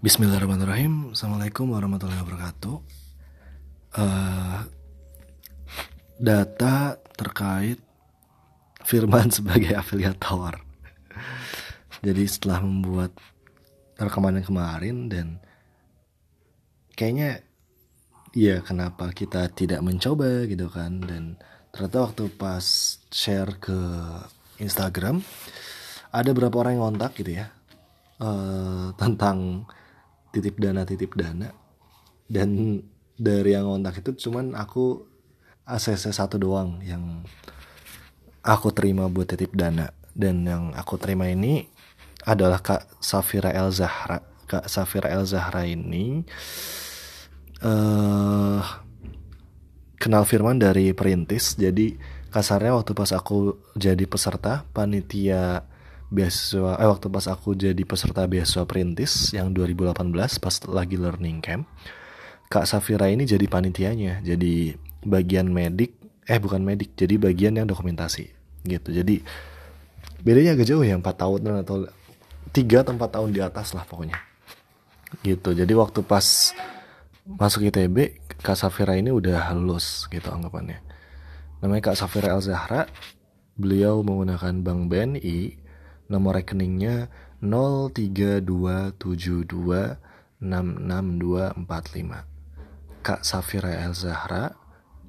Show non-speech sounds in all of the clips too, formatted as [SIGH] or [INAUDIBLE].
Bismillahirrahmanirrahim. Assalamualaikum warahmatullahi wabarakatuh. Uh, data terkait Firman [LAUGHS] sebagai afiliator. Jadi setelah membuat rekaman yang kemarin dan kayaknya ya kenapa kita tidak mencoba gitu kan dan ternyata waktu pas share ke Instagram ada beberapa orang yang ngontak gitu ya uh, tentang titip dana titip dana. Dan dari yang ngontak itu cuman aku ACC satu doang yang aku terima buat titip dana. Dan yang aku terima ini adalah Kak Safira El Zahra. Kak Safira El Zahra ini uh, kenal Firman dari perintis. Jadi kasarnya waktu pas aku jadi peserta panitia beasiswa eh waktu pas aku jadi peserta beasiswa perintis yang 2018 pas lagi learning camp Kak Safira ini jadi panitianya jadi bagian medik eh bukan medik jadi bagian yang dokumentasi gitu. Jadi bedanya agak jauh ya 4 tahun atau tiga atau 4 tahun di atas lah pokoknya gitu. Jadi waktu pas masuk ITB Kak Safira ini udah lulus gitu anggapannya. Namanya Kak Safira El Zahra beliau menggunakan Bank BNI Nomor rekeningnya 0327266245. Kak Safira El Zahra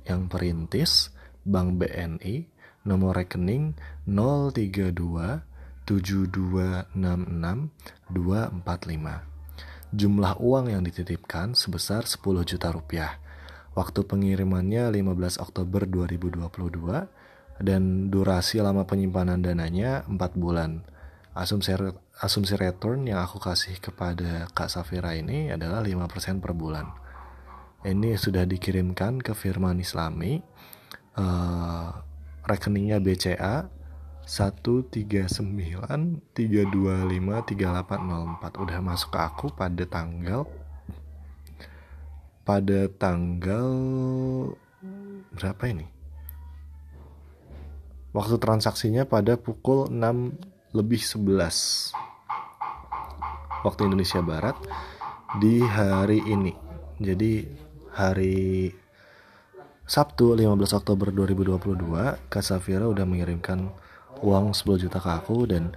yang perintis Bank BNI nomor rekening 0327266245. Jumlah uang yang dititipkan sebesar 10 juta rupiah. Waktu pengirimannya 15 Oktober 2022 dan durasi lama penyimpanan dananya 4 bulan. Asumsi asumsi return yang aku kasih kepada Kak Safira ini adalah 5% per bulan. Ini sudah dikirimkan ke Firman Islami. Uh, rekeningnya BCA 13932538404 udah masuk ke aku pada tanggal pada tanggal berapa ini? Waktu transaksinya pada pukul 6 lebih 11 waktu Indonesia Barat di hari ini. Jadi hari Sabtu 15 Oktober 2022 Kak Safira udah mengirimkan uang 10 juta ke aku dan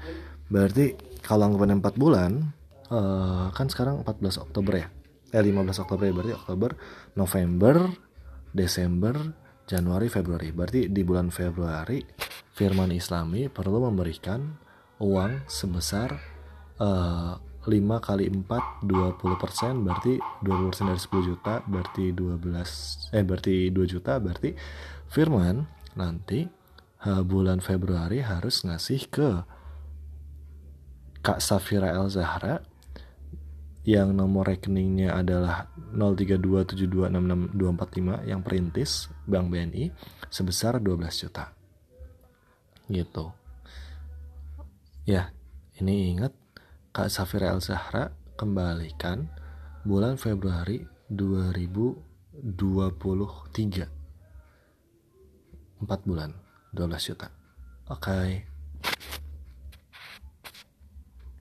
berarti kalau anggapan 4 bulan uh, kan sekarang 14 Oktober ya eh 15 Oktober ya berarti Oktober November Desember Januari Februari. Berarti di bulan Februari Firman Islami perlu memberikan uang sebesar uh, 5 kali 4 20 persen. Berarti 20 persen dari 10 juta berarti 12 eh berarti 2 juta berarti Firman nanti uh, bulan Februari harus ngasih ke Kak Safira El Zahra yang nomor rekeningnya adalah 0327266245 yang perintis Bank BNI sebesar 12 juta. Gitu. Ya, ini ingat Kak Safira El Zahra kembalikan bulan Februari 2023. 4 bulan, 12 juta. Oke. Okay.